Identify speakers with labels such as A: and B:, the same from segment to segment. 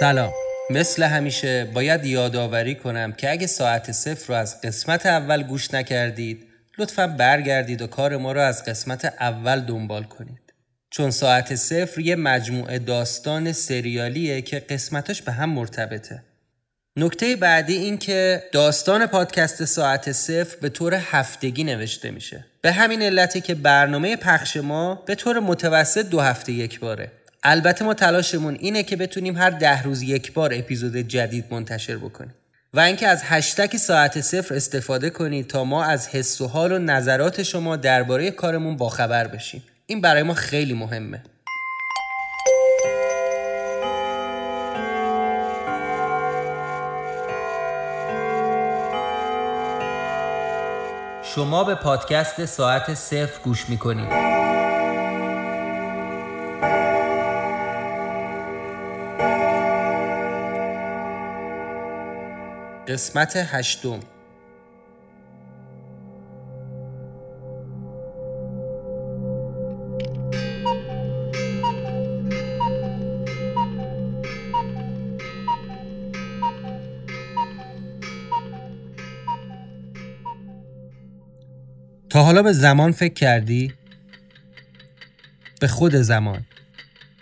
A: سلام. مثل همیشه باید یادآوری کنم که اگه ساعت صفر رو از قسمت اول گوش نکردید لطفا برگردید و کار ما رو از قسمت اول دنبال کنید. چون ساعت صفر یه مجموعه داستان سریالیه که قسمتاش به هم مرتبطه. نکته بعدی این که داستان پادکست ساعت صفر به طور هفتگی نوشته میشه. به همین علتی که برنامه پخش ما به طور متوسط دو هفته یک باره. البته ما تلاشمون اینه که بتونیم هر ده روز یک بار اپیزود جدید منتشر بکنیم. و اینکه از هشتک ساعت صفر استفاده کنید تا ما از حس و حال و نظرات شما درباره کارمون باخبر بشیم. این برای ما خیلی مهمه. شما به پادکست ساعت صفر گوش می‌کنید. قسمت هشتم. تا حالا به زمان فکر کردی؟ به خود زمان.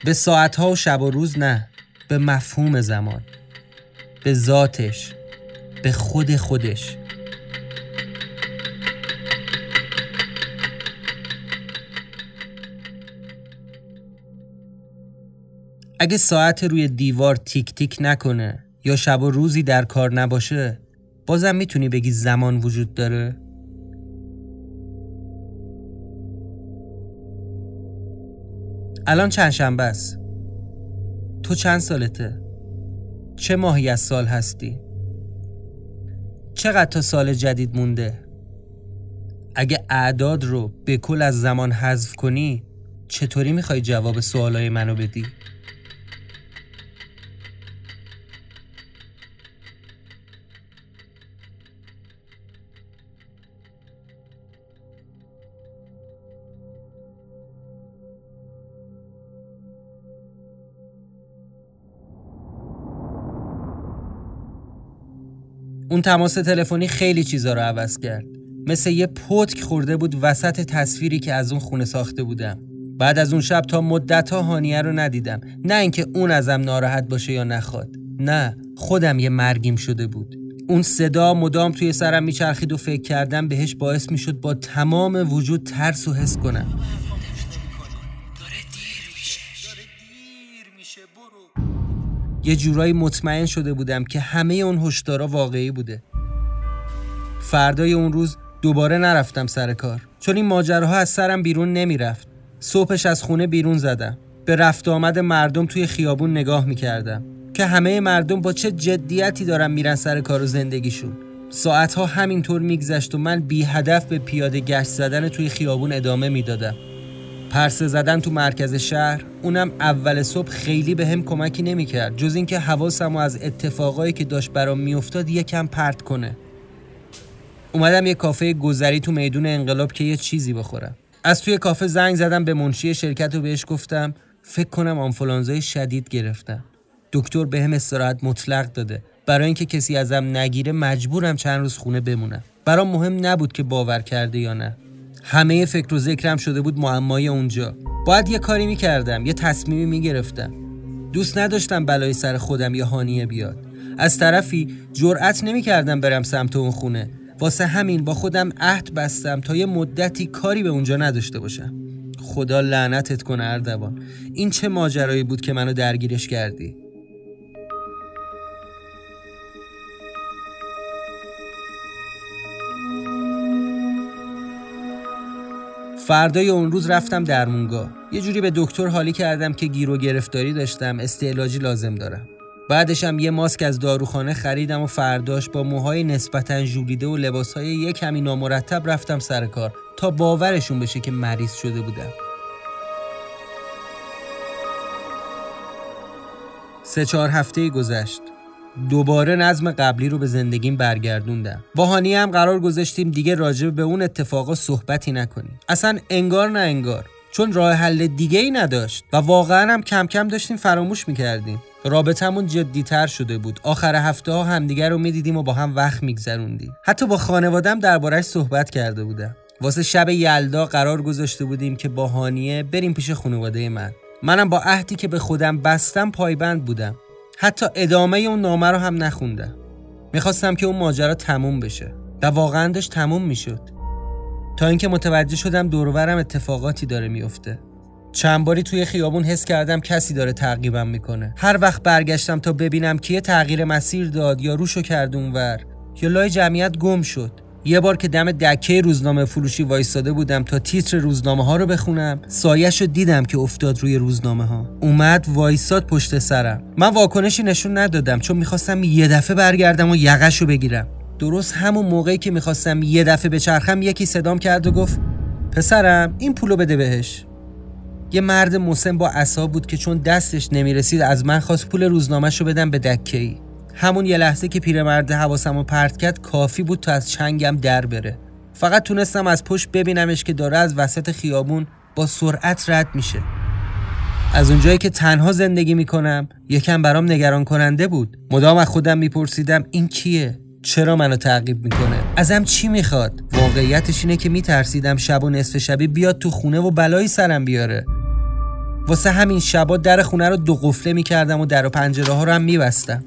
A: به ساعتها و شب و روز نه. به مفهوم زمان. به ذاتش. به خود خودش اگه ساعت روی دیوار تیک تیک نکنه یا شب و روزی در کار نباشه بازم می‌تونی بگی زمان وجود داره؟ الان چند شنبه است تو چند سالته؟ چه ماهی از سال هستی؟ چقدر تا سال جدید مونده؟ اگه اعداد رو به کل از زمان حذف کنی چطوری می‌خوای جواب سوالای منو بدی؟ اون تماس تلفنی خیلی چیزا رو عوض کرد. مثل یه پتک خورده بود وسط تصویری که از اون خونه ساخته بودم. بعد از اون شب تا مدت ها هانیه رو ندیدم. نه اینکه اون ازم ناراحت باشه یا نخواد. نه خودم یه مرگیم شده بود. اون صدا مدام توی سرم میچرخید و فکر کردم بهش باعث می‌شد با تمام وجود ترس و حس کنم. یه جورایی مطمئن شده بودم که همه اون هشدارا واقعی بوده. فردای اون روز دوباره نرفتم سر کار. چون این ماجراها از سرم بیرون نمی‌رفت. صبحش از خونه بیرون زدم. به رفت آمد مردم توی خیابون نگاه می‌کردم. که همه مردم با چه جدیتی دارن میرن سر کار و زندگیشون. ساعتها همینطور میگذشت و من بی هدف به پیاده گشت زدن توی خیابون ادامه می‌دادم. پرسه زدن تو مرکز شهر اونم اول صبح خیلی به هم کمکی نمی‌کرد جز اینکه حواسم و از اتفاقایی که داشت برام میافتاد یکم پرت کنه. اومدم یه کافه گذری تو میدون انقلاب که یه چیزی بخورم از توی کافه زنگ زدم به منشی شرکت و بهش گفتم فکر کنم آنفولانزای شدید گرفتم. دکتر به هم استراحت مطلق داده. برای اینکه کسی ازم نگیره مجبورم چند روز خونه بمونم. برام مهم نبود که باور کرده یا نه. همه فکر و ذکرم شده بود معمای اونجا. باید یه کاری می‌کردم یه تصمیمی می‌گرفتم. دوست نداشتم بلای سر خودم یا هانیه بیاد. از طرفی جرأت نمی‌کردم برم سمت اون خونه. واسه همین با خودم عهد بستم تا یه مدتی کاری به اونجا نداشته باشم. خدا لعنتت کنه اردوان. این چه ماجرایی بود که منو درگیرش کردی؟ فردای اون روز رفتم درمونگاه. یه جوری به دکتر حالی کردم که گیر و گرفتاری داشتم استعلاجی لازم دارم. بعدشم یه ماسک از داروخانه خریدم و فرداش با موهای نسبتا ژولیده و لباسهای یه کمی نامرتب رفتم سر کار تا باورشون بشه که مریض شده بودم. سه چهار هفته گذشت. دوباره نظم قبلی رو به زندگیم برگردوندم. با هم قرار گذاشتیم دیگه راجع به اون اتفاقا صحبتی نکنیم. اصلا انگار نه انگار. چون راه حل دیگه ای نداشت و واقعا هم کم کم داشتیم فراموش می‌کردیم. رابطمون جدیتر شده بود. آخر هفته ها همدیگر رو می‌دیدیم و با هم وقت میگذروندیم. حتی با خانوادم دربارهش صحبت کرده بودم. واسه شب یلدا قرار گذاشته بودیم که با هانیه بریم پیش خانواده من. منم با عهدی که به خودم بستم پایبند بودم. حتی ادامه اون نامه رو هم نخوندم می‌خواستم که اون ماجرا تموم بشه. و واقعا داشت تموم می‌شد. تا اینکه متوجه شدم دورورم اتفاقاتی داره میفته چند باری توی خیابون حس کردم کسی داره تعقیبم می‌کنه. هر وقت برگشتم تا ببینم کیه تغییر مسیر داد یا روشو کرد اونور. یا لای جمعیت گم شد. یه بار که دم دکه روزنامه فروشی وایستاده بودم تا تیتر روزنامه ها رو بخونم سایش رو دیدم که افتاد روی روزنامه ها اومد وایساد پشت سرم. من واکنشی نشون ندادم چون می‌خواستم یه دفعه برگردم و یقش رو بگیرم. درست همون موقعی که می‌خواستم یه دفعه بچرخم یکی صدام کرد و گفت پسرم این پولو بده بهش. یه مرد مسن با عصا بود که چون دستش نمی‌رسید از من خواست پول روزنامهش رو بدم به دکه ای همون یه لحظه که پیرمرد حواسم رو پرت کرد کافی بود تا از چنگم در بره. فقط تونستم از پشت ببینمش که داره از وسط خیابون با سرعت رد میشه. از اونجایی که تنها زندگی می‌کنم یکم برام نگران کننده بود. مدام از خودم میپرسیدم این کیه؟ چرا منو تعقیب می‌کنه؟ ازم چی می‌خواد؟ واقعیتش اینه که میترسیدم شب و نصف شبی بیاد تو خونه و بلایی سرم بیاره. واسه همین شبا در خونه رو دو قفله می‌کردم و در و پنجره ها رو هم میبستم.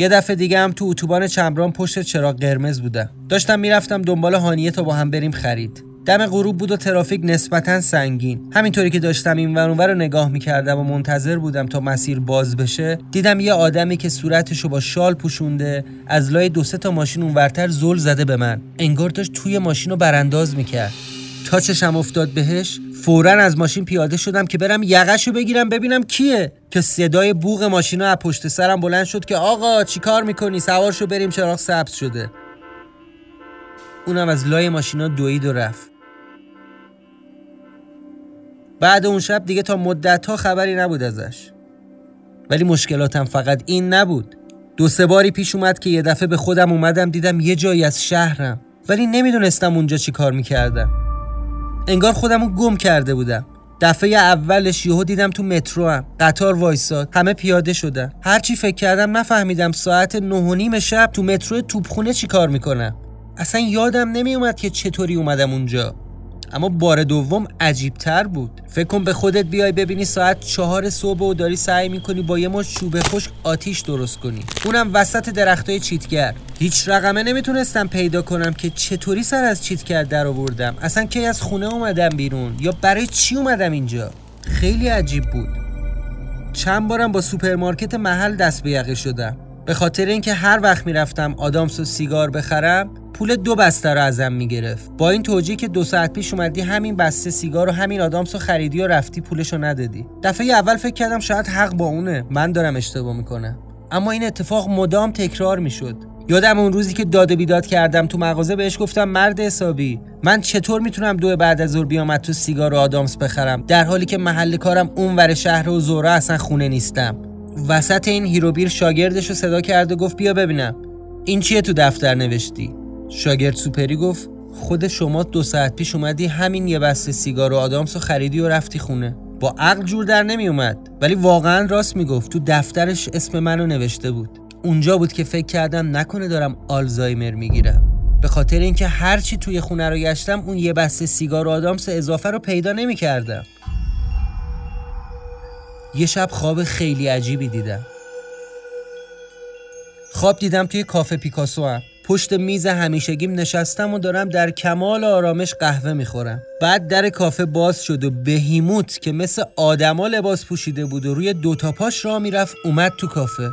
A: یه دفعه دیگه هم تو اتوبان چمران پشت چراغ قرمز بودم. داشتم می‌رفتم دنبال هانیه تا با هم بریم خرید. دم غروب بود و ترافیک نسبتا سنگین. همینطوری که داشتم این ور رو نگاه می‌کردم و منتظر بودم تا مسیر باز بشه دیدم یه آدمی که صورتشو با شال پوشونده از لای دو سه تا ماشین اونورتر زل زده به من. انگار داشت توی ماشین رو برانداز می‌کرد. تا چشم افتاد بهش فورا از ماشین پیاده شدم که برم یقش بگیرم ببینم کیه. که صدای بوغ ماشین از پشت سرم بلند شد که آقا چیکار می‌کنی؟ سوار شو بریم چراغ سبز شده. اونم از لای ماشینا دوید و رفت. بعد اون شب دیگه تا مدت ها خبری نبود ازش. ولی مشکلاتم فقط این نبود. دو سه باری پیش اومد که یه دفعه به خودم اومدم دیدم یه جایی از شهرم. ولی نمی‌دونستم اونجا چی کار می‌کردم. انگار خودمو گم کرده بودم. دفعه اولش یهو دیدم تو مترو هم قطار وایساد. همه پیاده شدن. هرچی فکر کردم نفهمیدم ساعت نه و نیم شب تو مترو توپخونه چی کار می‌کنم. اصلا یادم نمیومد که چطوری اومدم اونجا. اما بار دوم عجیب تر بود. فکر کن به خودت بیای ببینی ساعت چهار صبح و داری سعی می‌کنی با یه مش چوب خشک آتیش درست کنی. اونم وسط درختای چیتگر. هیچ رقمه نمی‌تونستم پیدا کنم که چطوری سر از چیتگر در آوردم. اصلا کی از خونه اومدم بیرون؟ یا برای چی اومدم اینجا؟ خیلی عجیب بود. چند بارم با سوپرمارکت محل دست به یقه شدم. به خاطر اینکه هر وقت می‌رفتم آدامس و سیگار بخرم پول دو بسته رو ازم می‌گرفت. با این توجیه که دو ساعت پیش اومدی همین بسته سیگار و همین آدامس رو خریدی و رفتی پولشو ندادی. دفعه اول فکر کردم شاید حق با اونه. من دارم اشتباه می‌کنم. اما این اتفاق مدام تکرار می‌شد. یادم اون روزی که داد بیداد کردم تو مغازه بهش گفتم مرد حسابی من چطور می‌تونم دو بعد از ظهر بیام تو سیگار و آدامس بخرم؟ در حالی که محل کارم اون ور شهره و روزا اصلا خونه نیستم. وسط این هیروبیر شاگردش رو صدا کرده گفت بیا ببینم. این چیه تو دفتر نوشتی? شاگرد سوپری گفت خود شما دو ساعت پیش اومدی همین یه بسته سیگار و آدامس رو خریدی و رفتی خونه. با عقل جور در نمی اومد ولی واقعا راست می‌گفت تو دفترش اسم منو نوشته بود. اونجا بود که فکر کردم نکنه دارم آلزایمر می‌گیرم. به خاطر اینکه هرچی توی خونه رو گشتم اون یه بسته سیگار و آدامس اضافه رو پیدا نمی‌کردم یه شب خواب خیلی عجیبی دیدم. خواب دیدم توی کافه پیکاسو هم. پشت میز همیشگیم نشستم و دارم در کمال آرامش قهوه می‌خورم. بعد در کافه باز شد و بهیموت که مثل آدما لباس پوشیده بود و روی دوتا پاش را می‌رفت اومد تو کافه.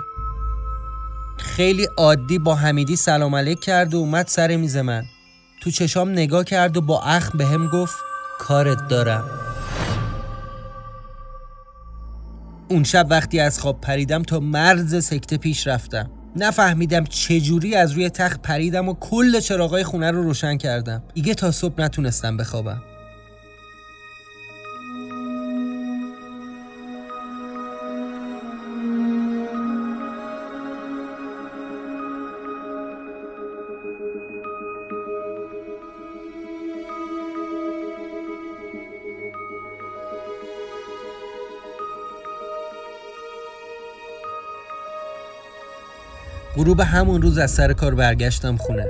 A: خیلی عادی با حمیدی سلام علیک کرد و اومد سر میز من. تو چشام نگاه کرد و با اخم به هم گفت کارت دارم. اون شب وقتی از خواب پریدم تا مرز سکته پیش رفتم. نفهمیدم چجوری از روی تخت پریدم و کل چراغای خونه رو روشن کردم. دیگه تا صبح نتونستم بخوابم. غروب همون روز از سر کار برگشتم خونه.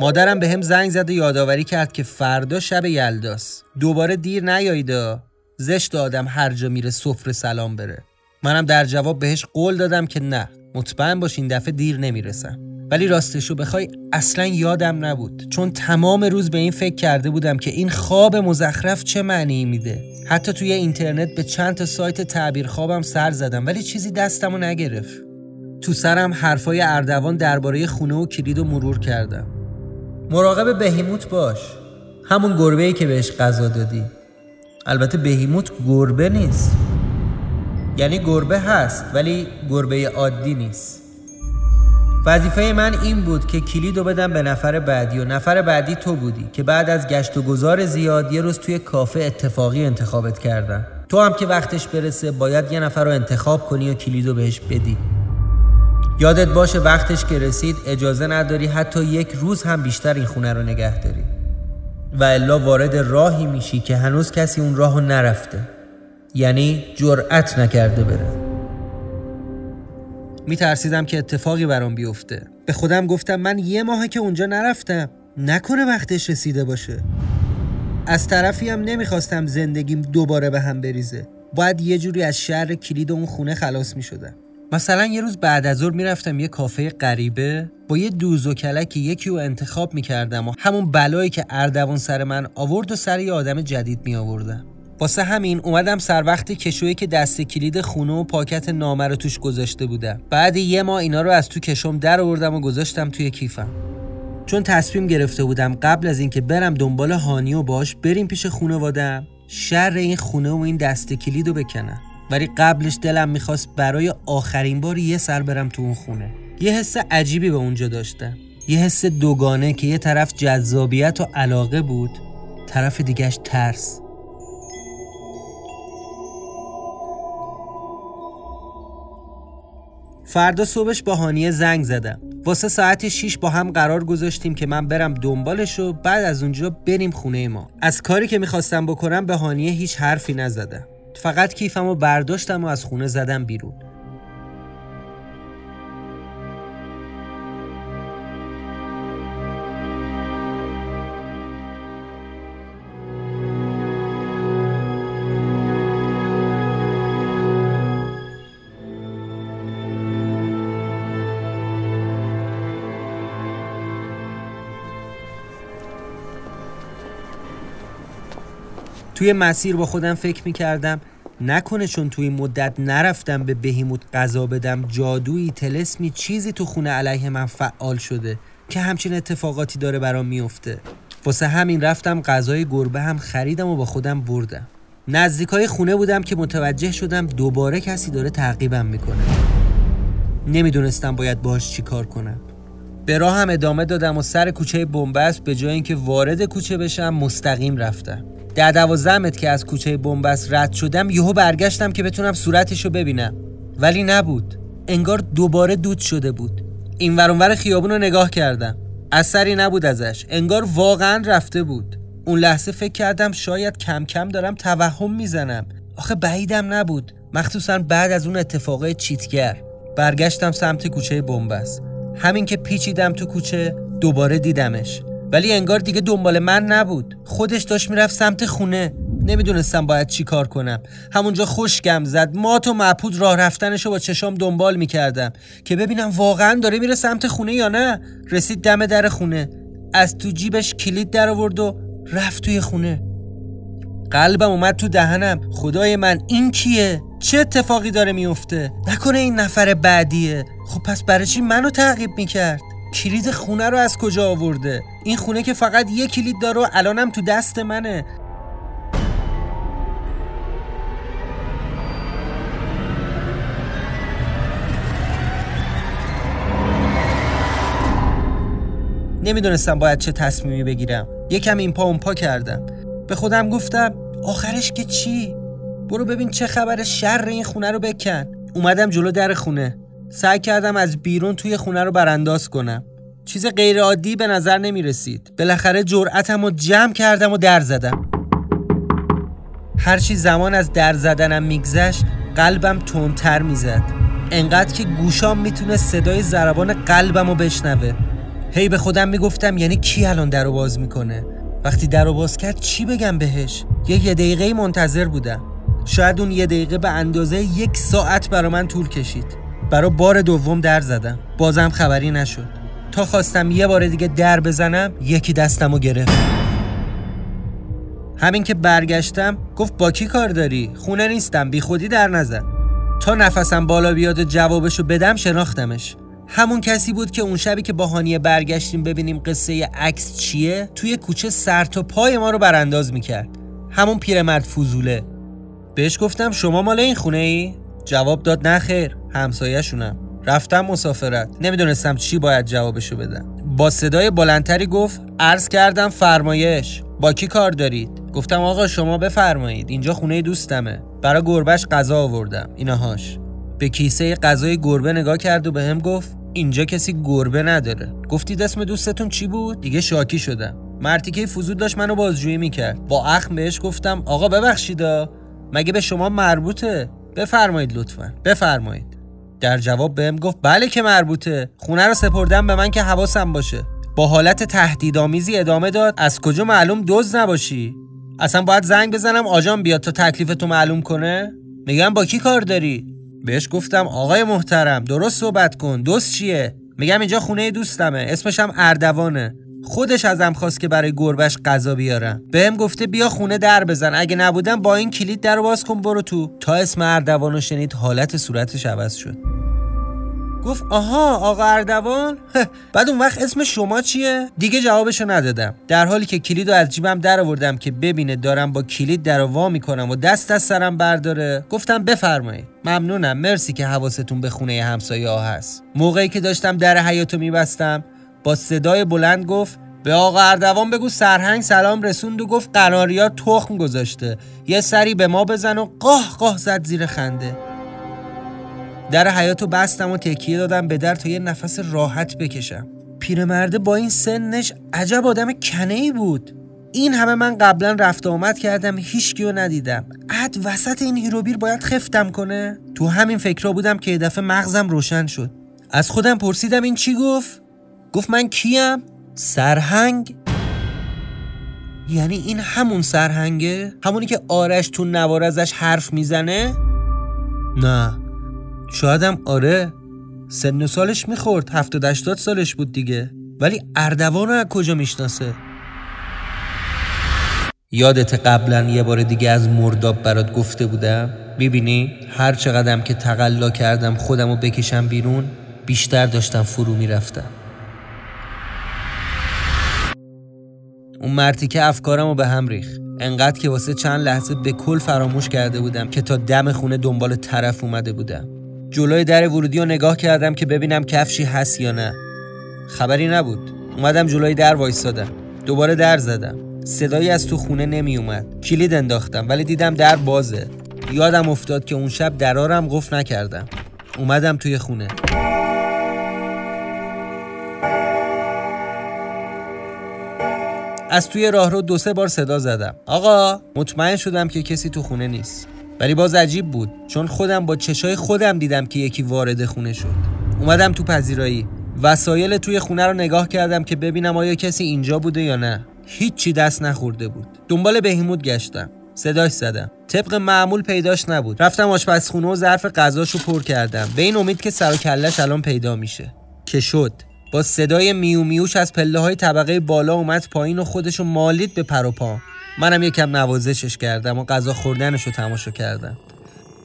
A: مادرم به هم زنگ زد و یادآوری کرد که فردا شب یلداست. دوباره دیر نیایید زشت آدم هر جا میره سفره سلام بره. منم در جواب بهش قول دادم که نه مطمئن باش این دفعه دیر نمی‌رسم. ولی راستشو بخوای اصلا یادم نبود. چون تمام روز به این فکر کرده بودم که این خواب مزخرف چه معنی میده. حتی توی اینترنت به چند تا سایت تعبیر خوابم سر زدم ولی چیزی دستمو نگرفت. تو سرم حرفای اردوان درباره خونه و کلید و مرور کردم. مراقب بهیموت باش. همون گربه ای که بهش غذا دادی. البته بهیموت گربه نیست. یعنی گربه هست ولی گربه عادی نیست. وظیفه من این بود که کلیدو بدم به نفر بعدی و نفر بعدی تو بودی که بعد از گشت و گذار زیاد یه روز توی کافه اتفاقی انتخابت کردن تو هم که وقتش برسه باید یه نفر رو انتخاب کنی و کلیدو بهش بدی. یادت باشه وقتش که رسید اجازه نداری حتی یک روز هم بیشتر این خونه رو نگه داری. و الا وارد راهی میشی که هنوز کسی اون راهو نرفته. یعنی جرأت نکرده بره. میترسیدم که اتفاقی برام بیفته. به خودم گفتم من یه ماهه که اونجا نرفتم. نکنه وقتش رسیده باشه. از طرفی هم نمی‌خواستم زندگیم دوباره به هم بریزه. باید یه جوری از شهر کلید اون خونه خلاص می‌شدم. مثلا یه روز بعد از ظهر می‌رفتم یه کافه غریبه با یه دوز و کلک یکی رو انتخاب می‌کردم و همون بلایی که اردوان سر من آورد و سر یه آدم جدید می آوردم واسه همین اومدم سر وقت کشویی که دست کلید خونه و پاکت نامه رو توش گذاشته بودم. بعد یه ماه اینا رو از تو کشم در آوردم و گذاشتم توی کیفم. چون تصمیم گرفته بودم قبل از اینکه برم دنبال هانی و باش بریم پیش خونوادم شر این خونه و این دست کلید رو بکنم. ولی قبلش دلم می‌خواست برای آخرین بار یه سر برم تو اون خونه. یه حس عجیبی به اونجا داشتم. یه حس دوگانه که یه طرف جذابیت و علاقه بود طرف دیگهش ترس. فردا صبحش با هانیه زنگ زدم. واسه ساعت 6 با هم قرار گذاشتیم که من برم دنبالش و بعد از اونجا بریم خونه ما. از کاری که می‌خواستم بکنم به هانیه هیچ حرفی نزدم. فقط کیفم رو برداشتم و از خونه زدم بیرون. توی مسیر با خودم فکر می‌کردم نکنه چون توی مدت نرفتم به بهیموت غذا بدم جادویی تلسمی چیزی تو خونه علیه من فعال شده که همچین اتفاقاتی داره برام میفته واسه همین رفتم غذای گربه هم خریدم و با خودم بردم. نزدیکای خونه بودم که متوجه شدم دوباره کسی داره تعقیبم می‌کنه. نمی‌دونستم باید باهاش چی کار کنم. به راه هم ادامه دادم و سر کوچه بنبست به جای اینکه وارد کوچه بشم مستقیم رفتم. در دوازده متر که از کوچه بنبست رد شدم یهو برگشتم که بتونم صورتشو ببینم. ولی نبود. انگار دوباره دود شده بود. این ورانور خیابون رو نگاه کردم. اثری نبود ازش. انگار واقعا رفته بود. اون لحظه فکر کردم شاید کم کم دارم توهم می‌زنم. آخه بعیدم نبود. مخصوصا بعد از اون اتفاقای چیتگر. برگشتم سمت کوچه بنبست. همین که پیچیدم تو کوچه دوباره دیدمش. ولی انگار دیگه دنبال من نبود. خودش داشت می‌رفت سمت خونه. نمی‌دونستم باید چی کار کنم. همونجا خوشگم زد. مات و مپود راه رفتنشو با چشام دنبال می‌کردم که ببینم واقعا داره میره سمت خونه یا نه. رسید دم در خونه. از تو جیبش کلید در آورد و رفت توی خونه. قلبم اومد تو دهنم. خدای من این کیه؟ چه اتفاقی داره میفته نکنه این نفر بعدیه. خب پس برای چی منو تعقیب می‌کرد؟ کلید خونه رو از کجا آورده؟ این خونه که فقط یه کلید داره و الانم تو دست منه. نمی‌دونستم باید چه تصمیمی بگیرم. یکم این پا اون پا کردم. به خودم گفتم آخرش که چی؟ برو ببین چه خبر شر این خونه رو بکن. اومدم جلو در خونه. سعی کردم از بیرون توی خونه رو برانداز کنم. چیز غیر عادی به نظر نمی رسید بالاخره جرأتم رو جمع کردم و در زدم. هرچی زمان از در زدنم میگذشت قلبم تندتر می‌زد. انقدر که گوشام می‌تونه صدای ضربان قلبم رو بشنوه. هی به خودم می‌گفتم یعنی کی الان در باز می‌کنه؟ وقتی در باز کرد چی بگم بهش؟ یه یه دقیقه منتظر بودم. شاید اون یه دقیقه به اندازه یک ساعت برا من طول کشید. برا بار دوم در زدم. بازم خبری نشد. تا خواستم یه بار دیگه در بزنم یکی دستم رو گرفت. همین که برگشتم گفت با کی کار داری؟ خونه نیستم بی خودی در نزن تا نفسم بالا بیاد جوابشو بدم شناختمش. همون کسی بود که اون شبی که با هانیه برگشتیم ببینیم قصه عکس چیه توی کوچه سر تا پای ما رو برانداز می‌کرد. همون پیرمرد فوزوله. بهش گفتم شما مال این خونه ای؟ جواب داد نه خیر. همسایه‌شونم. رفتم مسافرت. نمی‌دونستم چی باید جوابشو بدم. با صدای بلندتری گفت عرض کردم فرمایش. با کی کار دارید؟ گفتم آقا شما بفرمایید. اینجا خونه دوستمه. برا گربش غذا آوردم. ایناهاش به کیسه غذای گربه نگاه کرد و به هم گفت اینجا کسی گربه نداره. گفتید اسم دوستتون چی بود؟ دیگه شاکی شدم. مرتیکه فوزود داشت منو بازجویی می‌کرد. با اخم بهش گفتم آقا ببخشیدا. مگه به شما مربوطه؟ بفرمایید لطفا. بفرمایید. در جواب بهم گفت بله که مربوطه. خونه رو سپردم به من که حواسم باشه. با حالت تهدیدآمیزی ادامه داد از کجا معلوم دوز نباشی؟ اصلا باید زنگ بزنم آجان بیاد تا تکلیف تو معلوم کنه؟ میگم با کی کار داری؟ بهش گفتم آقای محترم درست صحبت کن دوست چیه؟ میگم اینجا خونه دوستمه اسمش هم اردوانه. خودش ازم خواست که برای گربش غذا بیارم. بهم گفته بیا خونه در بزن. اگه نبودم با این کلید در باز کن برو تو. تا اسم اردوانو شنید حالت صورتش عوض شد. گفت آها آقا اردوان؟ بعد اون وقت اسم شما چیه؟ دیگه جوابشو ندادم. در حالی که کلید رو از جیبم در آوردم که ببینه دارم با کلید در وا می‌کنم و دست از سرم برداره. گفتم بفرمایید. ممنونم. مرسی که حواستون به خونه همسایه هست. موقعی که داشتم در حیاتو میبستم با صدای بلند گفت به آقا اردوان بگو سرهنگ سلام رسوند و گفت قناریا تخم گذاشته. یه سری به ما بزن و قاه قاه زد زیر خنده. در حیاتو بستم و تکیه دادم به در تا یه نفس راحت بکشم. پیرمرده با این سنش عجب آدم کنه ای بود. این همه من قبلا رفت آمد کردم هیچ ندیدم. عد وسط این هیروبیر باید خفتم کنه؟ تو همین فکرها بودم که دفعه مغزم روشن شد. از خودم پرسیدم این چی گفت؟ گفت من کیم؟ سرهنگ؟ یعنی این همون سرهنگه؟ همونی که آرش تو نوار ازش حرف می‌زنه؟ نه. شایدم آره سن و سالش می‌خورد هفتاد هشتاد سالش بود دیگه. ولی اردوان رو از کجا می‌شناسه؟ یادت قبلا یه بار دیگه از مرداب برات گفته بودم؟ می‌بینی؟ هر چقدرم که تقلا کردم خودم رو بکشم بیرون بیشتر داشتم فرو می‌رفتم. اون مرتی که افکارم رو به هم ریخ انقدر که واسه چند لحظه به کل فراموش کرده بودم که تا دم خونه دنبال طرف اومده بودم. جلوی در ورودی رو نگاه کردم که ببینم کفشی هست یا نه. خبری نبود. اومدم جلوی در وایستادم. دوباره در زدم. صدایی از تو خونه نمی اومد کلید انداختم ولی دیدم در بازه. یادم افتاد که اون شب درارم قفل نکردم. اومدم توی خونه. از توی راهرو دو سه بار صدا زدم. آقا مطمئن شدم که کسی تو خونه نیست. ولی باز عجیب بود. چون خودم با چشای خودم دیدم که یکی وارد خونه شد. اومدم تو پذیرایی. وسایل توی خونه رو نگاه کردم که ببینم آیا کسی اینجا بوده یا نه. هیچی دست نخورده بود. دنبال بهیموت گشتم. صداش زدم. طبق معمول پیداش نبود. رفتم آشپزخونه و ظرف غذاشو پر کردم. به این امید که سر و کلش الان پیدا میشه. که شد. با صدای میو میوش از پله های طبقه بالا اومد پایین و خودشو مالید به پر و پا منم یکم نوازشش کردم و غذا خوردنش رو تماشا کردم.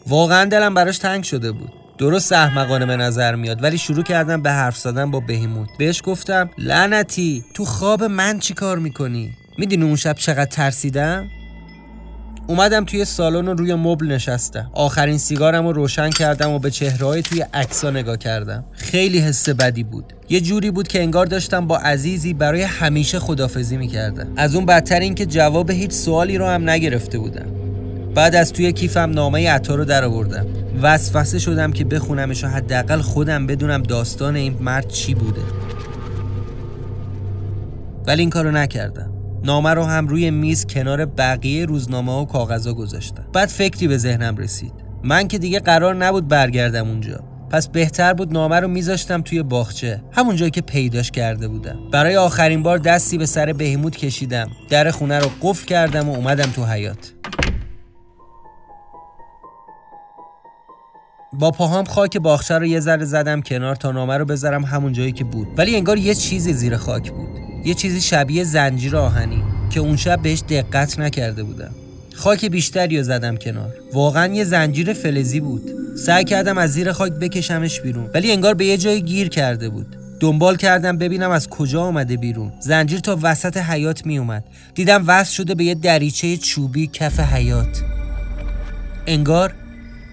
A: واقعا دلم براش تنگ شده بود. درست احمقانه به نظر میاد ولی شروع کردم به حرف زدن با بهیموت بهش گفتم لعنتی تو خواب من چی کار می‌کنی؟ می‌دونی اون شب چقدر ترسیدم؟ اومدم توی سالن و روی مبل نشستم. آخرین سیگارم رو روشن کردم و به چهرهای توی عکسا نگاه کردم. خیلی حس بدی بود. یه جوری بود که انگار داشتم با عزیزی برای همیشه خدافزی می‌کردم. از اون بدتر این که جواب هیچ سوالی رو هم نگرفته بودم. بعد از توی کیفم نامه عطا رو در آوردم وسوسه شدم که بخونمش و حداقل خودم بدونم داستان این مرد چی بوده. ولی این کارو نکردم. نامه رو هم روی میز کنار بقیه روزنامه و کاغذا گذاشتم. بعد فکری به ذهنم رسید. من که دیگه قرار نبود برگردم اونجا. پس بهتر بود نامه رو میذاشتم توی باغچه همون جایی که پیداش کرده بودم. برای آخرین بار دستی به سر بهیموت کشیدم. در خونه رو قفل کردم و اومدم تو حیات با پاهام خاک باغچه رو یه ذره زدم کنار تا نامه رو بذارم همون جایی که بود. ولی انگار یه چیزی زیر خاک بود. یه چیزی شبیه زنجیر آهنی که اون شب بهش دقت نکرده بودم. خاک بیشتری رو زدم کنار. واقعا یه زنجیر فلزی بود. سعی کردم از زیر خاک بکشمش بیرون. ولی انگار به یه جای گیر کرده بود. دنبال کردم ببینم از کجا آمده بیرون. زنجیر تا وسط حیات می اومد. دیدم وصل شده به یه دریچه چوبی کف حیات انگار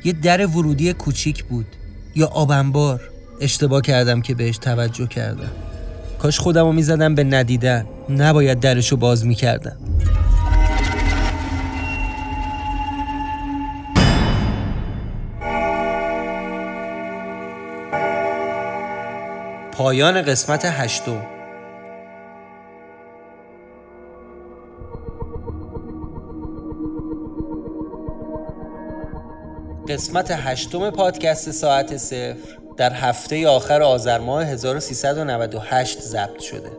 A: یه در ورودی کوچیک بود. یا آبنبار. اشتباه کردم که بهش توجه کردم. کاش خودم رو می‌زدم به ندیدن. نباید درشو باز می‌کردم. پایان قسمت هشتم. قسمت هشتم پادکست ساعت صفر در هفته آخر آذر ماه 1398 ضبط شده.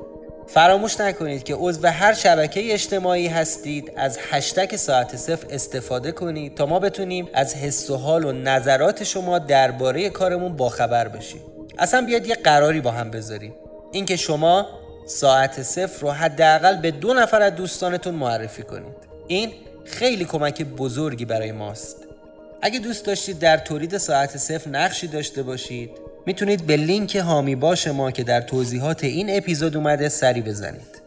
A: فراموش نکنید که عضو هر شبکه اجتماعی هستید از هشتگ ساعت صفر استفاده کنید تا ما بتونیم از حس و حال و نظرات شما درباره کارمون باخبر بشیم. اصلا بیاد یه قراری با هم بذاریم. اینکه شما ساعت صفر رو حداقل به دو نفر از دوستانتون معرفی کنید. این خیلی کمک بزرگی برای ماست. اگه دوست داشتید در تولید ساعت صفر نقشی داشته باشید می‌تونید به لینک هامی باش ما که در توضیحات این اپیزود اومده سری بزنید.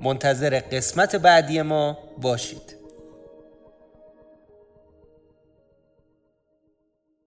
A: منتظر قسمت بعدی ما باشید.